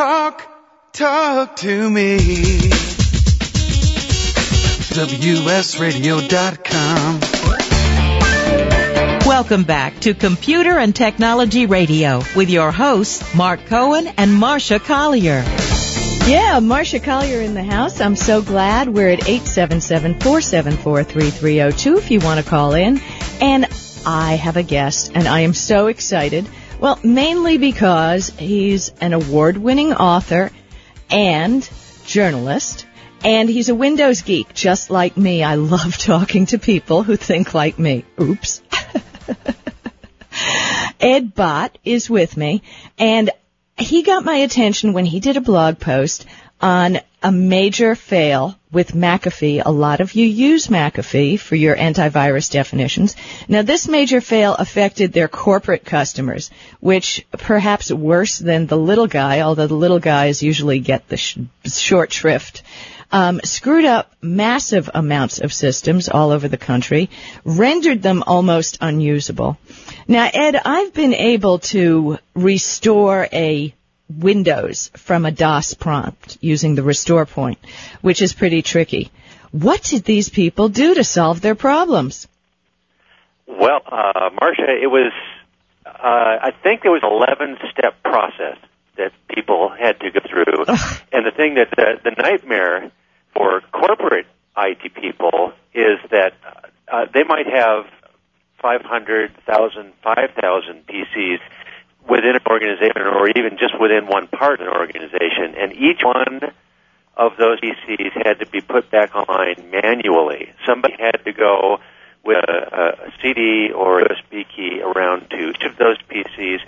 Talk, talk to me. WSRadio.com. Welcome back to Computer and Technology Radio with your hosts, Mark Cohen and Marsha Collier. Yeah, Marsha Collier in the house. I'm so glad we're at 877-474-3302 if you want to call in. And I have a guest and I am so excited. Well, mainly because he's an award-winning author and journalist and he's a Windows geek just like me. I love talking to people who think like me. Oops. Ed Bott is with me and he got my attention when he did a blog post on a major fail with McAfee. A lot of you use McAfee for your antivirus definitions. Now this major fail affected their corporate customers, which perhaps worse than the little guy, although the little guys usually get the sh- short shrift. Um, screwed up massive amounts of systems all over the country, rendered them almost unusable. Now, Ed, I've been able to restore a Windows from a DOS prompt using the restore point, which is pretty tricky. What did these people do to solve their problems? Well, uh, Marsha, it was, uh, I think there was an 11 step process that people had to go through. and the thing that the, the nightmare for corporate IT people is that uh, they might have 500,000, 5,000 PCs within an organization or even just within one part of an organization. And each one of those PCs had to be put back online manually. Somebody had to go with a, a CD or a USB key around to each of those PCs,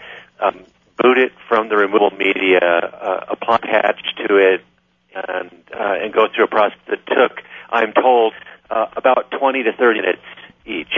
um, boot it from the removable media, uh, apply patch to it, and uh, and go through a process that took, I'm told, uh, about 20 to 30 minutes each.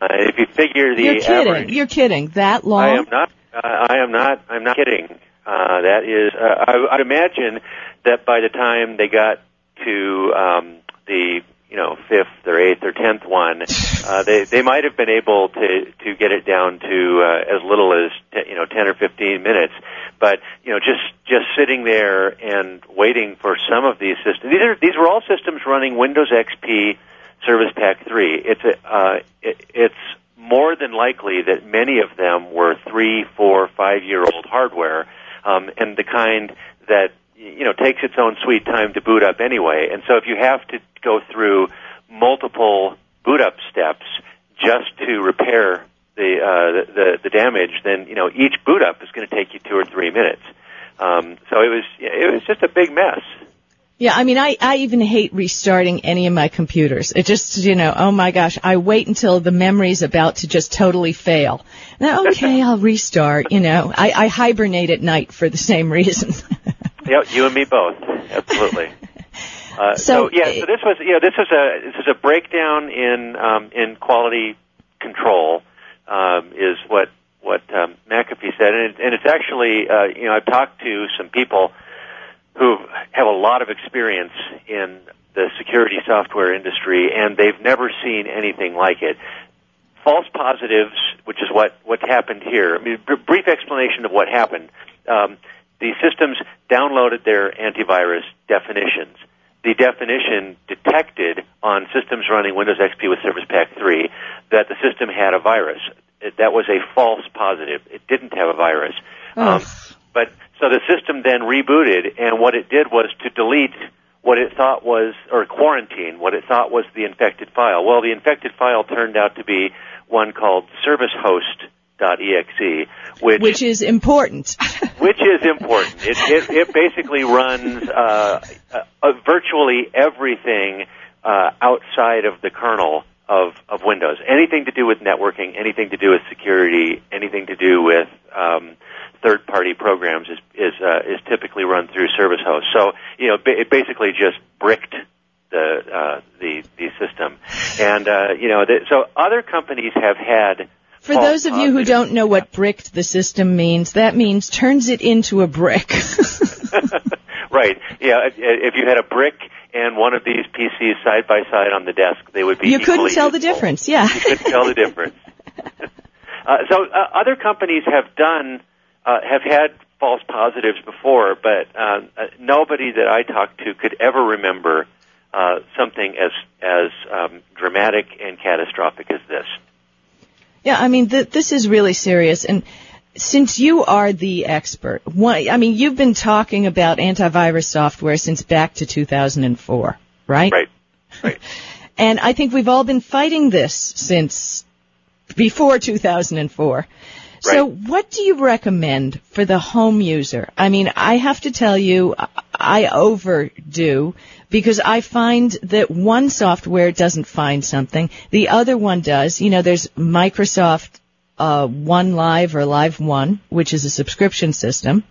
Uh, if you figure the You're kidding. average, You're kidding. That long? I am not. Uh, I am not. I'm not kidding. Uh, that is. Uh, I, I'd imagine that by the time they got to um, the you know fifth or eighth or tenth one, uh, they they might have been able to to get it down to uh, as little as t- you know ten or fifteen minutes. But you know, just just sitting there and waiting for some of these systems. These are these were all systems running Windows XP Service Pack 3. It's a, uh, it, it's more than likely that many of them were three, four, five year old hardware, um, and the kind that you know takes its own sweet time to boot up anyway. And so if you have to go through multiple boot up steps just to repair the uh, the, the damage, then you know each boot up is going to take you two or three minutes. Um, so it was it was just a big mess. Yeah, I mean, I, I even hate restarting any of my computers. It just, you know, oh my gosh, I wait until the memory's about to just totally fail. Now, okay, I'll restart, you know. I, I hibernate at night for the same reason. yeah, you and me both. Absolutely. Uh, So, so, yeah, so this was you know this was a this was a breakdown in um, in quality control um, is what what um, McAfee said, and, it, and it's actually uh, you know I've talked to some people who have a lot of experience in the security software industry, and they've never seen anything like it. False positives, which is what what happened here. I mean, br- brief explanation of what happened. Um, the systems downloaded their antivirus definitions. The definition detected on systems running Windows XP with Service Pack 3 that the system had a virus. It, that was a false positive. It didn't have a virus. Um, but so the system then rebooted, and what it did was to delete what it thought was, or quarantine what it thought was the infected file. Well, the infected file turned out to be one called servicehost.exe, which which is important. which is important. It, it, it basically runs uh, uh, virtually everything uh, outside of the kernel of, of Windows. Anything to do with networking, anything to do with security, anything to do with um, third-party programs is is uh, is typically run through Service Host. So you know, ba- it basically just bricked the uh, the the system, and uh, you know, the, so other companies have had. For those of you who don't know what bricked the system means, that means turns it into a brick. right. Yeah. If, if you had a brick and one of these PCs side by side on the desk, they would be. you couldn't tell the difference, yeah. You couldn't tell the difference. uh, so uh, other companies have done uh, have had false positives before, but uh, nobody that I talked to could ever remember uh, something as as um, dramatic and catastrophic as this. Yeah, I mean, th- this is really serious. And since you are the expert, I mean, you've been talking about antivirus software since back to 2004, right? Right. Right. and I think we've all been fighting this since before 2004. So what do you recommend for the home user? I mean, I have to tell you, I overdo because I find that one software doesn't find something, the other one does. You know, there's Microsoft uh, One Live or Live One, which is a subscription system.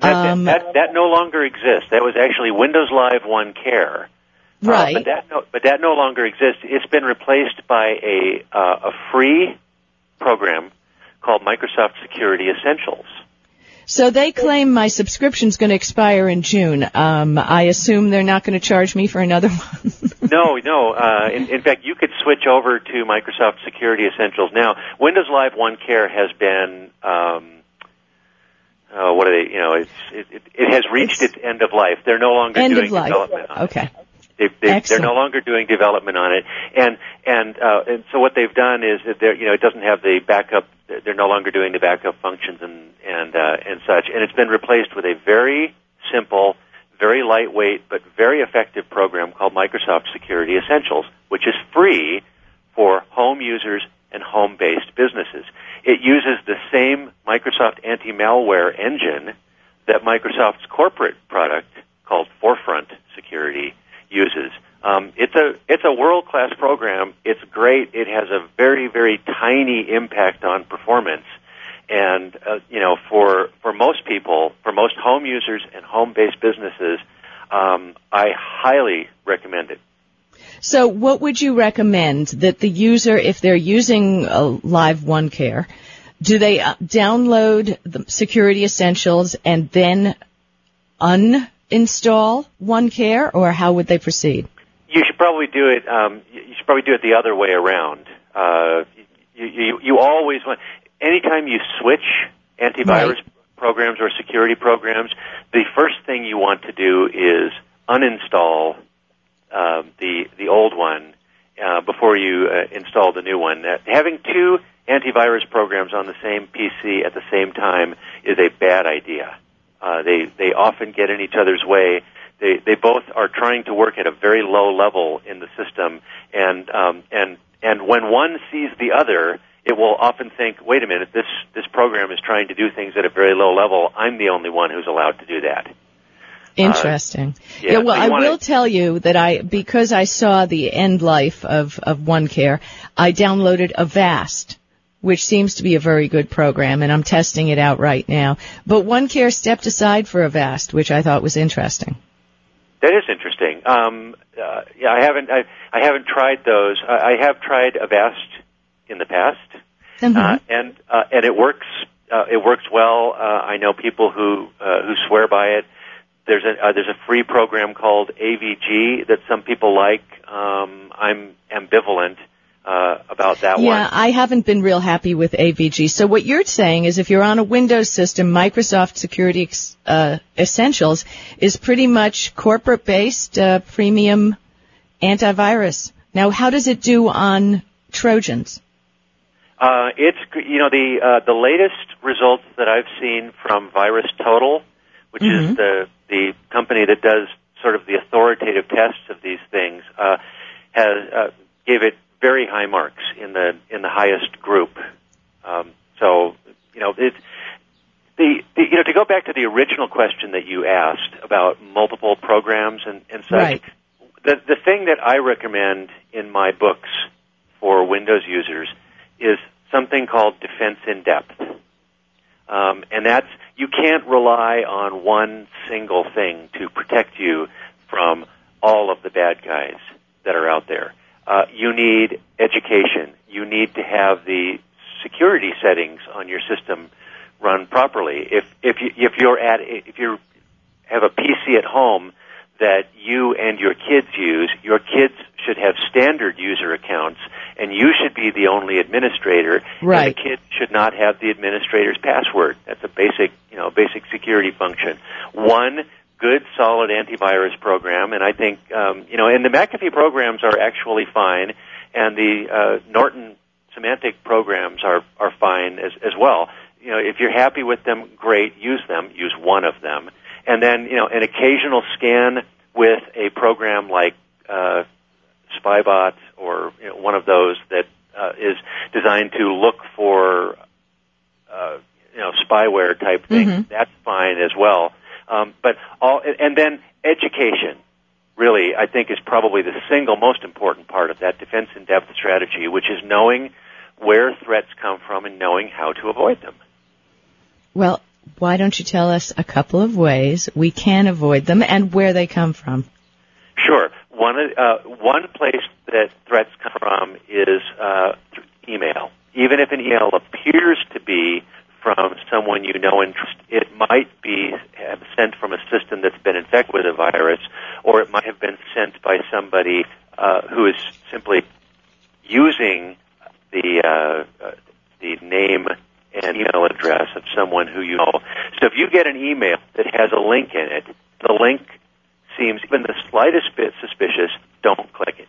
That, Um, that, that no longer exists. That was actually Windows Live One Care. Uh, Right. but that no, but that no longer exists. It's been replaced by a uh, a free program called Microsoft Security Essentials. So they claim my subscription's going to expire in June. Um, I assume they're not going to charge me for another one. no, no. Uh, in, in fact, you could switch over to Microsoft Security Essentials now. Windows Live One Care has been. Um, uh, what are they? You know, it's it, it, it has reached It's- its end of life. They're no longer End doing of life. development on it. Okay. They, they, they're no longer doing development on it, and and uh, and so what they've done is that they're you know it doesn't have the backup. They're no longer doing the backup functions and and uh, and such, and it's been replaced with a very simple, very lightweight but very effective program called Microsoft Security Essentials, which is free for home users and home-based businesses. It uses the same Microsoft anti-malware engine that Microsoft's corporate product called Forefront Security uses. Um, it's a it's a world class program. It's great. It has a very very tiny impact on performance, and uh, you know for for most people, for most home users and home based businesses, um, I highly recommend it. So what would you recommend that the user, if they're using uh, Live One Care, do they uh, download the Security Essentials and then uninstall Install one Care, or how would they proceed? You should probably do it. Um, you you should probably do it the other way around. Uh, you, you, you always want. Anytime you switch antivirus Right. programs or security programs, the first thing you want to do is uninstall um, the the old one uh, before you uh, install the new one. Uh, having two antivirus programs on the same PC at the same time is a bad idea. Uh, they they often get in each other's way. They they both are trying to work at a very low level in the system, and um, and and when one sees the other, it will often think, wait a minute, this this program is trying to do things at a very low level. I'm the only one who's allowed to do that. Interesting. yeah, yeah, well, so I wanna- will tell you that I, because I saw the end life of, of OneCare, I downloaded Avast, which seems to be a very good program, and I'm testing it out right now. But OneCare stepped aside for Avast, which I thought was interesting. That is interesting. Um, uh, yeah, I haven't I, I haven't tried those. I, I have tried Avast in the past, Mhm. uh, and uh, and it works. Uh, it works well. Uh, I know people who uh, who swear by it. There's a uh, there's a free program called AVG that some people like. Um, I'm ambivalent uh, about that Yeah, one. Yeah, I haven't been real happy with AVG. So what you're saying is if you're on a Windows system, Microsoft Security uh, Essentials is pretty much corporate-based uh, premium antivirus. Now, how does it do on Trojans? Uh, it's you know the uh, the latest results that I've seen from Virus Total, which Mhm. is the the company that does sort of the authoritative tests of these things, uh, has uh, gave it very high marks in the in the highest group. Um, so you know it's the, the you know to go back to the original question that you asked about multiple programs and, and such. Right. The the thing that I recommend in my books for Windows users is something called Defense in Depth. Um, and that's, you can't rely on one single thing to protect you from all of the bad guys that are out there. Uh, you need education. You need to have the security settings on your system run properly. If, if you, if you're at, if you have a PC at home that you and your kids use, your kids should have standard user accounts and you should be the only administrator. Right. And the kid should not have the administrator's password. That's a basic, you know, basic security function. One good, solid antivirus program, and I think, um, you know, and the McAfee programs are actually fine, and the uh, Norton Symantec programs are are fine as as well. You know, if you're happy with them, great, use them. Use one of them, and then you know, an occasional scan with a program like uh, Spybot or you know, one of those that uh, is designed to look for uh, you know spyware type things. Mhm. That's fine as well. Um, but all and then education really I think is probably the single most important part of that defense in depth strategy, which is knowing where threats come from and knowing how to avoid them. Well, why don't you tell us a couple of ways we can avoid them and where they come from? Sure. One uh, one place that threats come from is uh, through email. Even if an email appears to be from someone you know and trust, it might be sent from a system that's been infected with a virus, or it might have been sent by somebody uh, who is simply using the uh, uh, the name and email address of someone who you know. So if you get an email that has a link in it, the link seems even the slightest bit suspicious, don't click it.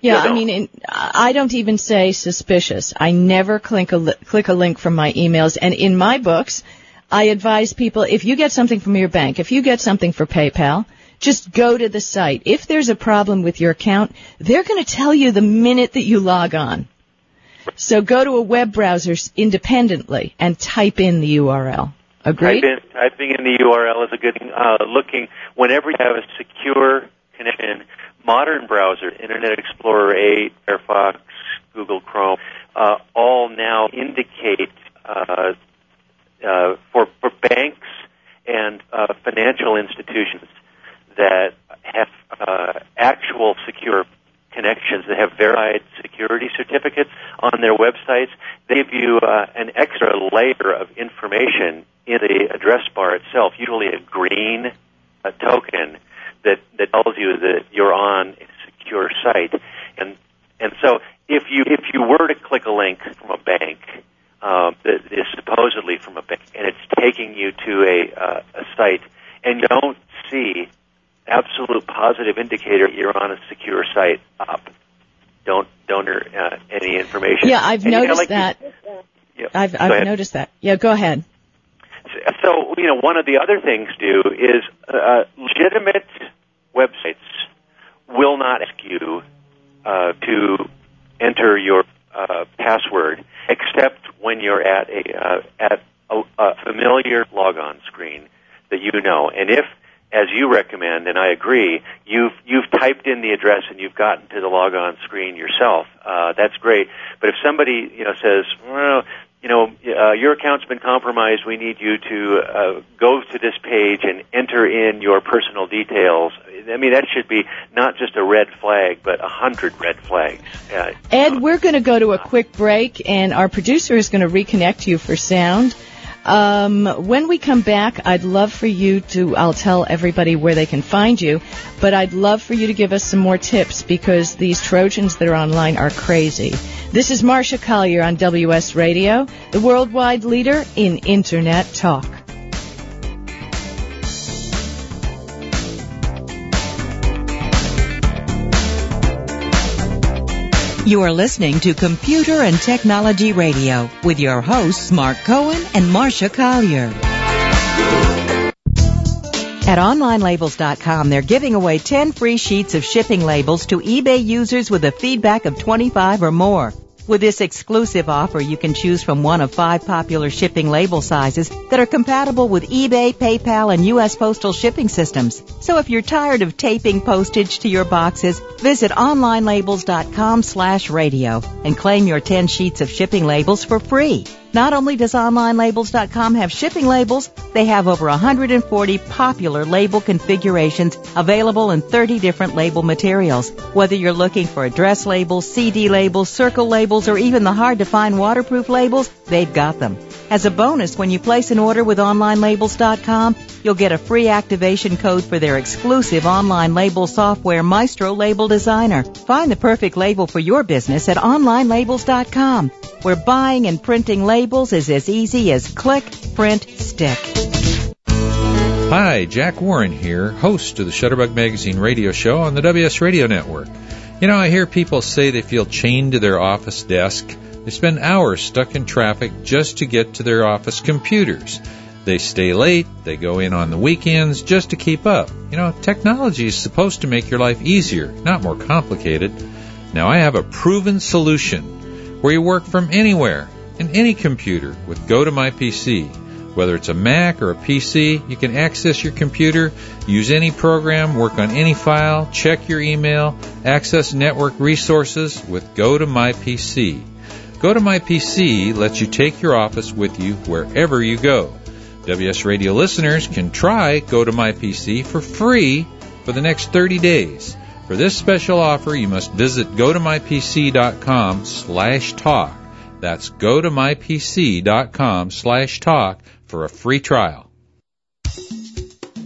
Yeah, I mean, in, I don't even say suspicious. I never click a, li- click a link from my emails. And in my books, I advise people if you get something from your bank, if you get something for PayPal, just go to the site. If there's a problem with your account, they're going to tell you the minute that you log on. So go to a web browser independently and type in the URL. Agreed? Type in, typing in the URL is a good thing. Uh, looking whenever you have a secure connection, modern browser, Internet Explorer 8, Firefox, Google Chrome, uh, all now indicate uh, uh, for for banks and uh, financial institutions that have uh, actual secure connections that have verified security certificates on their websites. They give you uh, an extra layer of information in the address bar itself, usually a green token that, that tells you that you're on a secure site. And and so if you if you were to click a link from a bank um, that is supposedly from a bank and it's taking you to a uh, a site and you don't see absolute positive indicator you're on a secure site up. Don't don't enter uh, any information. Yeah, I've And, you know, noticed like you- that. yeah, I've, I've noticed that. Yeah, go ahead. So, you know, one of the other things do is uh, legitimate websites will not ask you uh, to enter your uh, password except when you're at a uh, at a, a familiar logon screen that you know. And if as you recommend, and I agree, you've you've typed in the address and you've gotten to the logon screen yourself. Uh, that's great. But if somebody you know says, well, you know, uh, your account's been compromised. We need you to uh, go to this page and enter in your personal details. I mean, that should be not just a red flag, but a hundred red flags. Uh, Ed, we're going to go to a quick break, and our producer is going to reconnect you for sound. Um, when we come back, I'd love for you to, I'll tell everybody where they can find you, but I'd love for you to give us some more tips because these Trojans that are online are crazy. This is Marsha Collier on WS Radio, the worldwide leader in Internet talk. You are listening to Computer and Technology Radio with your hosts Mark Cohen and Marsha Collier. At OnlineLabels.com, they're giving away 10 free sheets of shipping labels to eBay users with a feedback of 25 or more. With this exclusive offer, you can choose from one of five popular shipping label sizes that are compatible with eBay, PayPal, and U.S. postal shipping systems. So if you're tired of taping postage to your boxes, visit onlinelabels.com slash radio and claim your 10 sheets of shipping labels for free. Not only does OnlineLabels.com have shipping labels, they have over 140 popular label configurations available in 30 different label materials. Whether you're looking for address labels, CD labels, circle labels, or even the hard to find waterproof labels, they've got them. As a bonus, when you place an order with OnlineLabels.com, you'll get a free activation code for their exclusive online label software, Maestro Label Designer. Find the perfect label for your business at OnlineLabels.com, where buying and printing labels is as easy as click, print, stick. Hi, Jack Warren here, host of the Shutterbug Magazine radio show on the WS Radio Network. You know, I hear people say they feel chained to their office desk they spend hours stuck in traffic just to get to their office computers. They stay late, they go in on the weekends just to keep up. You know, technology is supposed to make your life easier, not more complicated. Now I have a proven solution where you work from anywhere in any computer with GoToMyPC. Whether it's a Mac or a PC, you can access your computer, use any program, work on any file, check your email, access network resources with GoToMyPC. Go to My PC lets you take your office with you wherever you go. WS Radio listeners can try Go to My PC for free for the next 30 days. For this special offer, you must visit gotomypc.com slash talk. That's go to gotomypc.com slash talk for a free trial.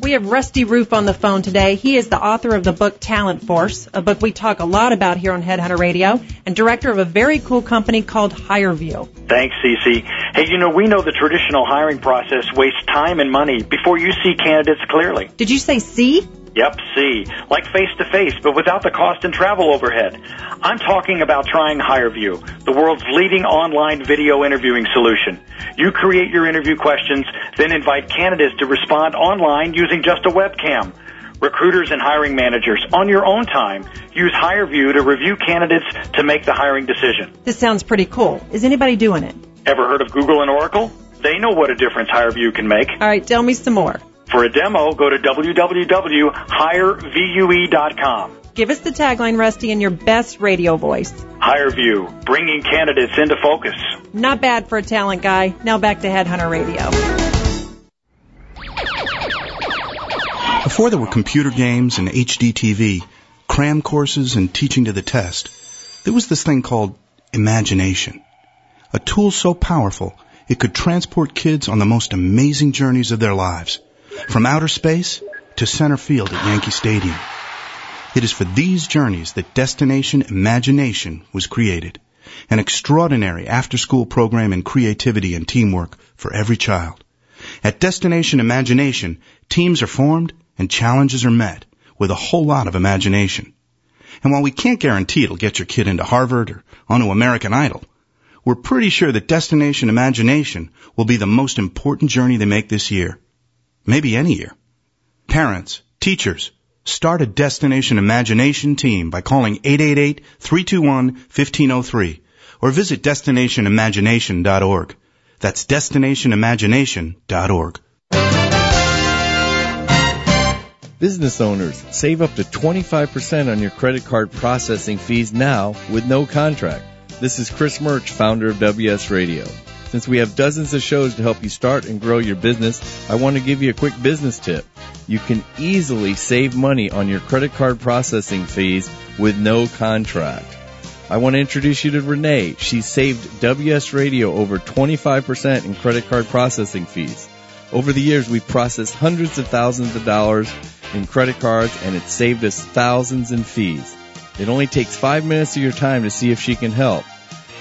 We have Rusty Rueff on the phone today. He is the author of the book Talent Force, a book we talk a lot about here on Headhunter Radio, and director of a very cool company called HireVue. Thanks, Cece. Hey, you know, we know the traditional hiring process wastes time and money before you see candidates clearly. Did you say see? Yep, see, like face to face, but without the cost and travel overhead. I'm talking about trying HireVue, the world's leading online video interviewing solution. You create your interview questions, then invite candidates to respond online using just a webcam. Recruiters and hiring managers, on your own time, use HireVue to review candidates to make the hiring decision. This sounds pretty cool. Is anybody doing it? Ever heard of Google and Oracle? They know what a difference HireVue can make. All right, tell me some more. For a demo, go to www.hirevue.com. Give us the tagline, Rusty, in your best radio voice. HireVue, bringing candidates into focus. Not bad for a talent guy. Now back to Headhunter Radio. Before there were computer games and HD TV, cram courses and teaching to the test, there was this thing called imagination. A tool so powerful it could transport kids on the most amazing journeys of their lives from outer space to center field at Yankee Stadium. It is for these journeys that Destination Imagination was created. An extraordinary after-school program in creativity and teamwork for every child. At Destination Imagination, teams are formed and challenges are met with a whole lot of imagination. And while we can't guarantee it'll get your kid into Harvard or onto American Idol, we're pretty sure that Destination Imagination will be the most important journey they make this year maybe any year. Parents, teachers, start a Destination Imagination team by calling 888-321-1503 or visit destinationimagination.org. That's destinationimagination.org. Business owners, save up to 25% on your credit card processing fees now with no contract. This is Chris Murch, founder of WS Radio. Since we have dozens of shows to help you start and grow your business, I want to give you a quick business tip. You can easily save money on your credit card processing fees with no contract. I want to introduce you to Renee. She saved WS Radio over 25% in credit card processing fees. Over the years, we've processed hundreds of thousands of dollars in credit cards and it saved us thousands in fees. It only takes five minutes of your time to see if she can help.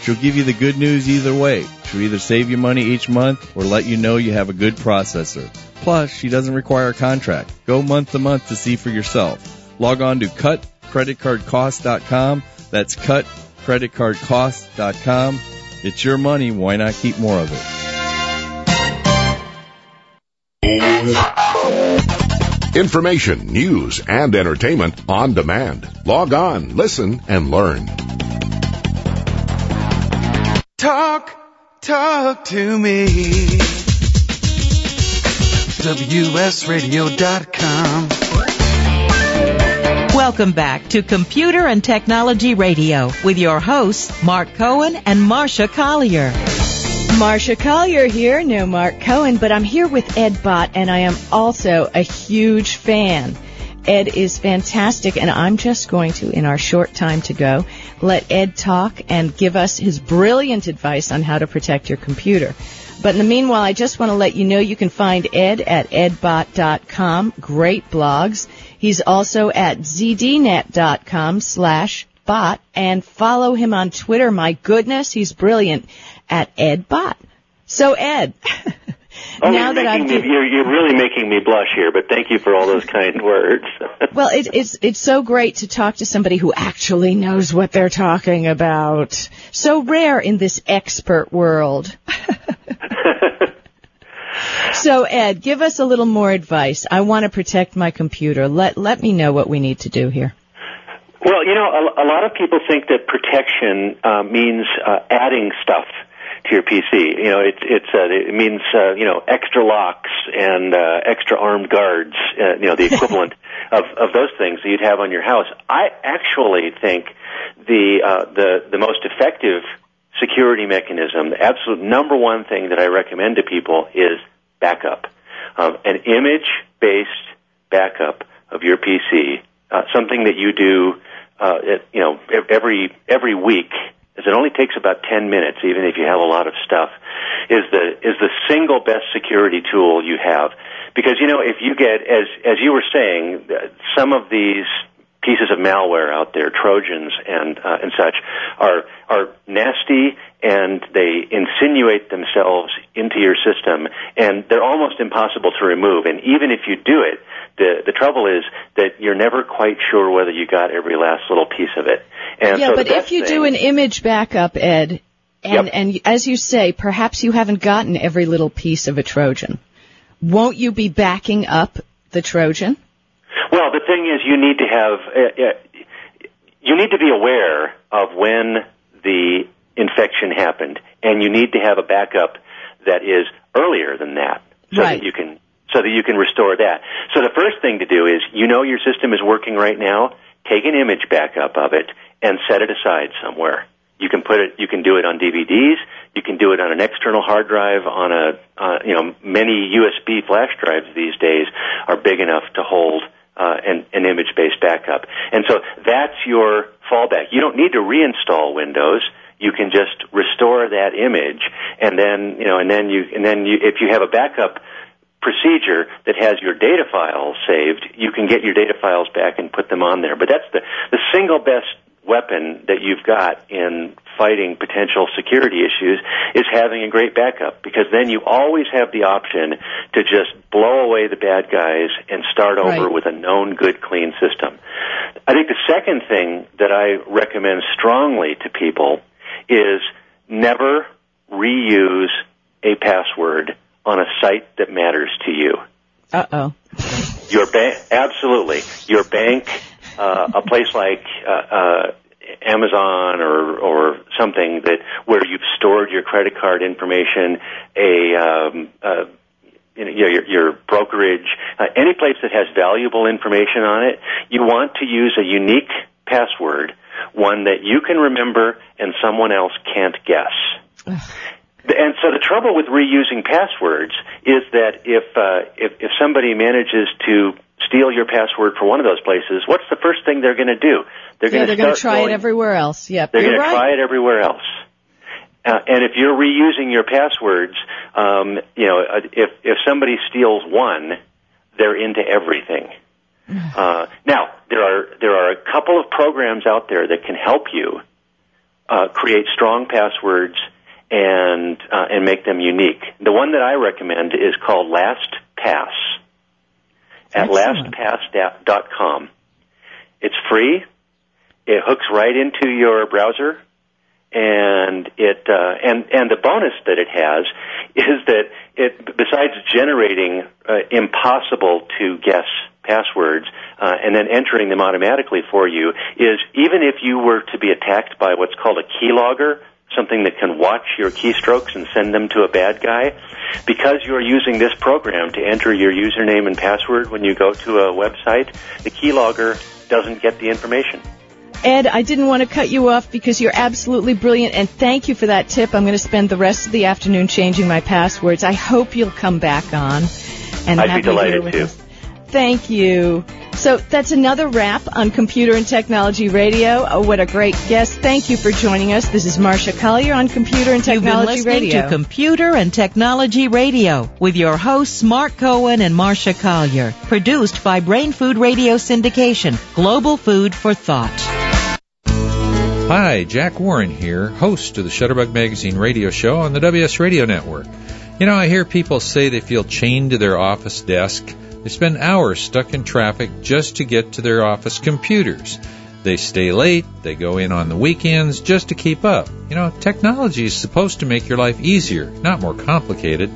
She'll give you the good news either way. She'll either save you money each month or let you know you have a good processor. Plus, she doesn't require a contract. Go month to month to see for yourself. Log on to cutcreditcardcost.com. That's cutcreditcardcost.com. It's your money. Why not keep more of it? Information, news, and entertainment on demand. Log on, listen, and learn. Talk Talk to me. WSRadio.com. Welcome back to Computer and Technology Radio with your hosts, Mark Cohen and Marsha Collier. Marsha Collier here, no Mark Cohen, but I'm here with Ed Bott, and I am also a huge fan. Ed is fantastic, and I'm just going to, in our short time to go, let Ed talk and give us his brilliant advice on how to protect your computer. But in the meanwhile, I just want to let you know you can find Ed at edbott.com. Great blogs. He's also at zdnet.com slash bott and follow him on Twitter. My goodness, he's brilliant at edbott. So Ed, Oh, now you're that I've making me, you're, you're really making me blush here, but thank you for all those kind words. well, it, it's it's so great to talk to somebody who actually knows what they're talking about. So rare in this expert world. so Ed, give us a little more advice. I want to protect my computer. Let let me know what we need to do here. Well, you know, a, a lot of people think that protection uh, means uh, adding stuff to your PC. You know, it, it's uh, it means uh, you know extra locks and uh, extra armed guards. Uh, you know, the equivalent of of those things that you'd have on your house. I actually think the uh, the the most effective security mechanism, the absolute number one thing that I recommend to people is backup. Um, an image-based backup of your PC, uh, something that you do, uh, it, you know, every every week, as it only takes about ten minutes, even if you have a lot of stuff, is the is the single best security tool you have. Because you know, if you get as as you were saying, uh, some of these pieces of malware out there, Trojans and uh, and such, are are nasty and they insinuate themselves into your system, and they're almost impossible to remove. And even if you do it, the the trouble is that you're never quite sure whether you got every last little piece of it. And yeah, so but if you thing, do an image backup, Ed, and Yep. and as you say, perhaps you haven't gotten every little piece of a Trojan. Won't you be backing up the Trojan? Well, the thing is, you need to have uh, uh, you need to be aware of when the infection happened, and you need to have a backup that is earlier than that, so Right. that you can so that you can restore that. So the first thing to do is, you know, your system is working right now. Take an image backup of it and set it aside somewhere. You can put it. You can do it on DVDs. You can do it on an external hard drive. On a, uh, you know, many USB flash drives these days are big enough to hold uh, an, an image-based backup. And so that's your fallback. You don't need to reinstall Windows. You can just restore that image, and then you know, and then you, and then you, if you have a backup procedure that has your data files saved, you can get your data files back and put them on there. But that's the the single best weapon that you've got in fighting potential security issues is having a great backup because then you always have the option to just blow away the bad guys and start over Right. with a known good clean system. I think the second thing that I recommend strongly to people is never reuse a password on a site that matters to you. Uh oh. Your bank, absolutely. Your bank, uh, a place like uh, uh, Amazon or or something that where you've stored your credit card information, a um, uh, you know, your, your brokerage, uh, any place that has valuable information on it, you want to use a unique password, one that you can remember and someone else can't guess. And so the trouble with reusing passwords is that if uh, if if somebody manages to steal your password for one of those places, what's the first thing they're going to do? They're Yeah, going they're to going to try going, it everywhere else. Yep, They're going to try it everywhere else. Uh, and if you're reusing your passwords, um, you know, uh, if if somebody steals one, they're into everything. Uh, now there are there are a couple of programs out there that can help you uh, create strong passwords and uh, and make them unique. The one that I recommend is called LastPass at Excellent. lastpass.com. It's free. It hooks right into your browser, and it uh, and and the bonus that it has is that it besides generating uh, impossible to guess passwords uh, and then entering them automatically for you is even if you were to be attacked by what's called a keylogger something that can watch your keystrokes and send them to a bad guy because you're using this program to enter your username and password when you go to a website the keylogger doesn't get the information Ed, I didn't want to cut you off because you're absolutely brilliant, and thank you for that tip. I'm going to spend the rest of the afternoon changing my passwords. I hope you'll come back on and I'd be have me here delighted to. us. Thank you. So that's another wrap on Computer and Technology Radio. Oh, what a great guest. Thank you for joining us. This is Marsha Collier on Computer and Technology You've been Technology listening Radio. to Computer and Technology Radio with your hosts Mark Cohen and Marsha Collier. Produced by Brain Food Radio Syndication. Global food for thought. Hi, Jack Warren here, host of the Shutterbug Magazine radio show on the WS Radio Network. You know, I hear people say they feel chained to their office desk. They spend hours stuck in traffic just to get to their office computers. They stay late, they go in on the weekends just to keep up. You know, technology is supposed to make your life easier, not more complicated.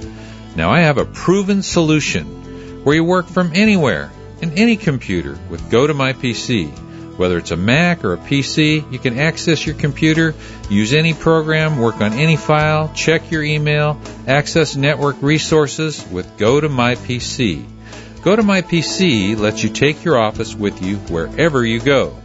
Now I have a proven solution where you work from anywhere in any computer with Go to My PC. Whether it's a Mac or a PC, you can access your computer, use any program, work on any file, check your email, access network resources with Go to My PC. Go to My PC lets you take your office with you wherever you go.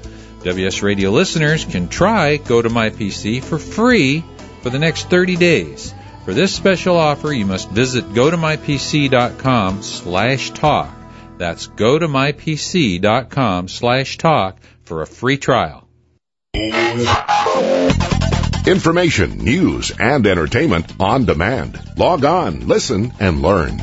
WS Radio listeners can try Go to My PC for free for the next 30 days. For this special offer, you must visit gotomypc.com slash talk. That's gotomypc.com slash talk for a free trial. Information, news, and entertainment on demand. Log on, listen, and learn.